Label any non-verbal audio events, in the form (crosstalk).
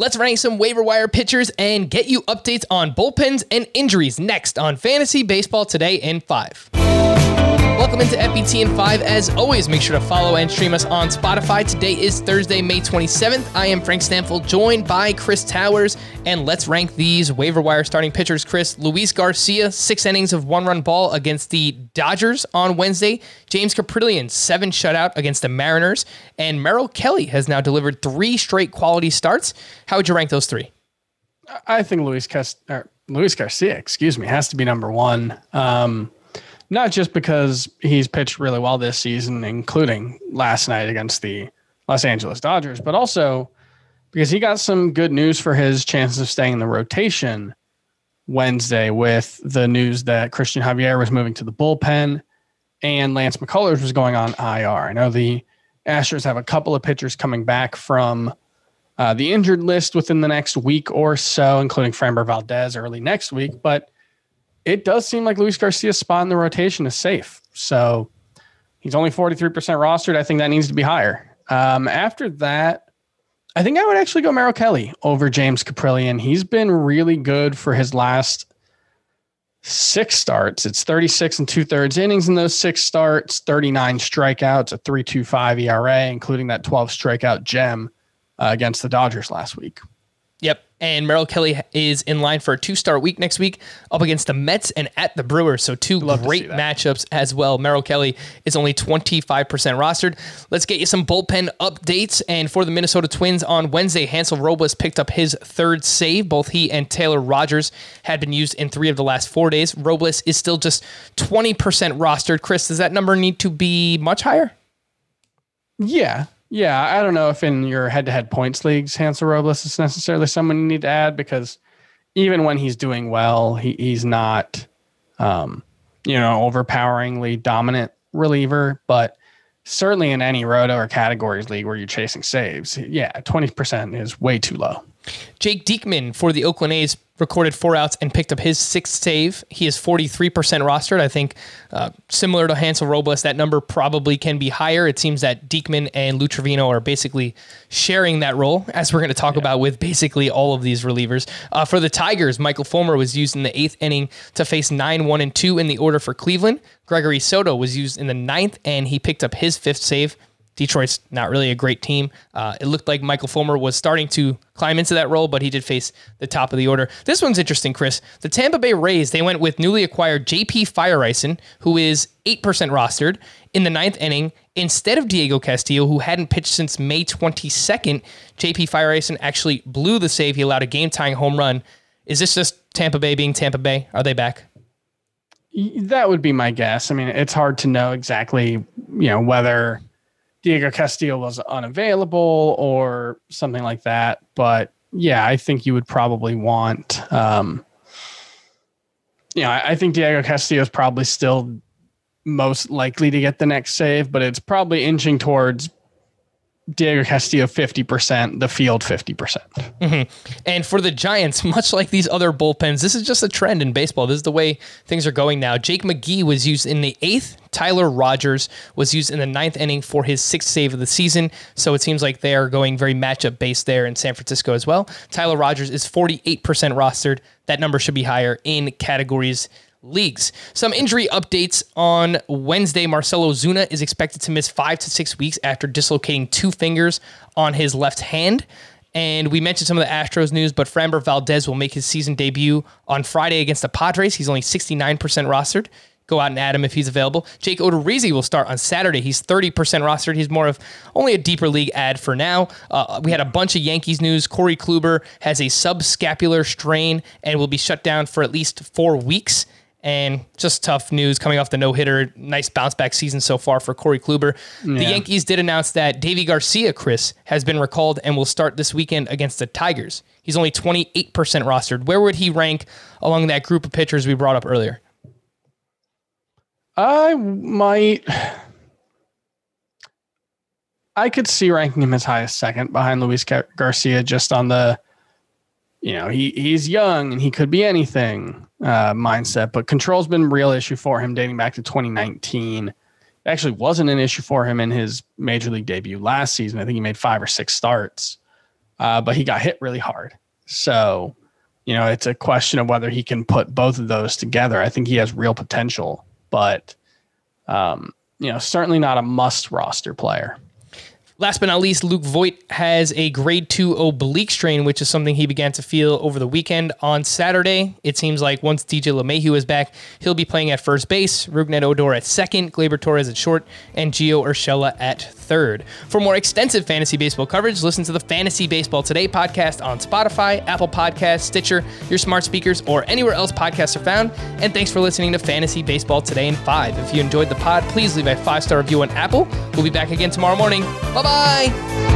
Let's rank some waiver wire pitchers and get you updates on bullpens and injuries next on Fantasy Baseball Today in 5. Welcome into FBT in 5. As always, make sure to follow and stream us on Spotify. Today is Thursday, May 27th. I am Frank Stampfl, joined by Chris Towers. And let's rank these waiver wire starting pitchers. Chris, Luis Garcia, six innings of one run ball against the Dodgers on Wednesday. James Kaprielian, seven shutout against the Mariners. And Merrill Kelly has now delivered three straight quality starts. How would you rank those three? I think Luis, Luis Garcia, excuse me, has to be number one. Um, not just because he's pitched really well this season, including last night against the Los Angeles Dodgers, but also because he got some good news for his chances of staying in the rotation Wednesday with the news that Christian Javier was moving to the bullpen and Lance McCullers was going on IR. I know the Astros have a couple of pitchers coming back from uh, the injured list within the next week or so, including Framber Valdez early next week, but it does seem like Luis Garcia's spot in the rotation is safe. So he's only 43% rostered. I think that needs to be higher. Um, after that, I think I would actually go Merrill Kelly over James Kaprielian. He's been really good for his last six starts. It's 36 and two thirds innings in those six starts, 39 strikeouts, a 3.25 ERA, including that 12 strikeout gem uh, against the Dodgers last week. Yep. And Merrill Kelly is in line for a two star week next week up against the Mets and at the Brewers. So, two Love great matchups as well. Merrill Kelly is only 25% rostered. Let's get you some bullpen updates. And for the Minnesota Twins on Wednesday, Hansel Robles picked up his third save. Both he and Taylor Rogers had been used in three of the last four days. Robles is still just 20% rostered. Chris, does that number need to be much higher? Yeah, yeah, I don't know if in your head-to-head points leagues, Hansel Robles is necessarily someone you need to add because even when he's doing well, he, he's not, um, you know, overpoweringly dominant reliever. But certainly in any roto or categories league where you're chasing saves, yeah, twenty percent is way too low. Jake Diekman for the Oakland A's recorded four outs and picked up his sixth save. He is 43% rostered. I think uh, similar to Hansel Robles, that number probably can be higher. It seems that Diekman and Lou Trivino are basically sharing that role, (laughs) as we're going to talk yeah. about with basically all of these relievers. Uh, for the Tigers, Michael Fulmer was used in the eighth inning to face 9 1 and 2 in the order for Cleveland. Gregory Soto was used in the ninth, and he picked up his fifth save. Detroit's not really a great team. Uh, it looked like Michael Fulmer was starting to climb into that role, but he did face the top of the order. This one's interesting, Chris. The Tampa Bay Rays, they went with newly acquired JP Feyereisen, who is 8% rostered in the ninth inning, instead of Diego Castillo, who hadn't pitched since May 22nd. JP Feyereisen actually blew the save. He allowed a game tying home run. Is this just Tampa Bay being Tampa Bay? Are they back? That would be my guess. I mean, it's hard to know exactly, you know, whether Diego Castillo was unavailable or something like that. But yeah, I think you would probably want, um, you know, I, I think Diego Castillo is probably still most likely to get the next save, but it's probably inching towards Diego Castillo 50%, the field 50%. percent mm hmm And for the Giants, (laughs) much like these other bullpens, this is just a trend in baseball. This is the way things are going now. Jake McGee was used in the eighth. Tyler Rogers was used in the ninth inning for his sixth save of the season. So it seems like they are going very matchup based there in San Francisco as well. Tyler Rogers is 48% rostered. That number should be higher in categories leagues. Some injury updates on Wednesday. Marcell Ozuna is expected to miss five to six weeks after dislocating two fingers on his left hand. And we mentioned some of the Astros news, but Framber Valdez will make his season debut on Friday against the Padres. He's only 69% rostered. Go out and add him if he's available. Jake Odorizzi will start on Saturday. He's 30% rostered. He's more of only a deeper league ad for now. Uh, we had a bunch of Yankees news. Corey Kluber has a subscapular strain and will be shut down for at least four weeks. And just tough news coming off the no hitter. Nice bounce back season so far for Corey Kluber. Yeah. The Yankees did announce that Deivi Garcia, Chris, has been recalled and will start this weekend against the Tigers. He's only 28% rostered. Where would he rank along that group of pitchers we brought up earlier? I might. I could see ranking him as high as second behind Luis Garcia just on the you know, he he's young and he could be anything uh, mindset, but control's been a real issue for him dating back to 2019. It actually wasn't an issue for him in his major league debut last season. I think he made five or six starts. uh, but he got hit really hard. So, you know, it's a question of whether he can put both of those together. I think he has real potential, but, um, you know, certainly not a must roster player. Last but not least, Luke Voit has a grade 2 oblique strain, which is something he began to feel over the weekend. On Saturday, it seems like once DJ LeMahieu is back, he'll be playing at first base, Rougned Odor at second, Gleyber Torres at short, and Gio Urshela at third. For more extensive fantasy baseball coverage, listen to the Fantasy Baseball Today podcast on Spotify, Apple Podcasts, Stitcher, your smart speakers, or anywhere else podcasts are found. And thanks for listening to Fantasy Baseball Today in 5. If you enjoyed the pod, please leave a five star review on Apple. We'll be back again tomorrow morning. Bye.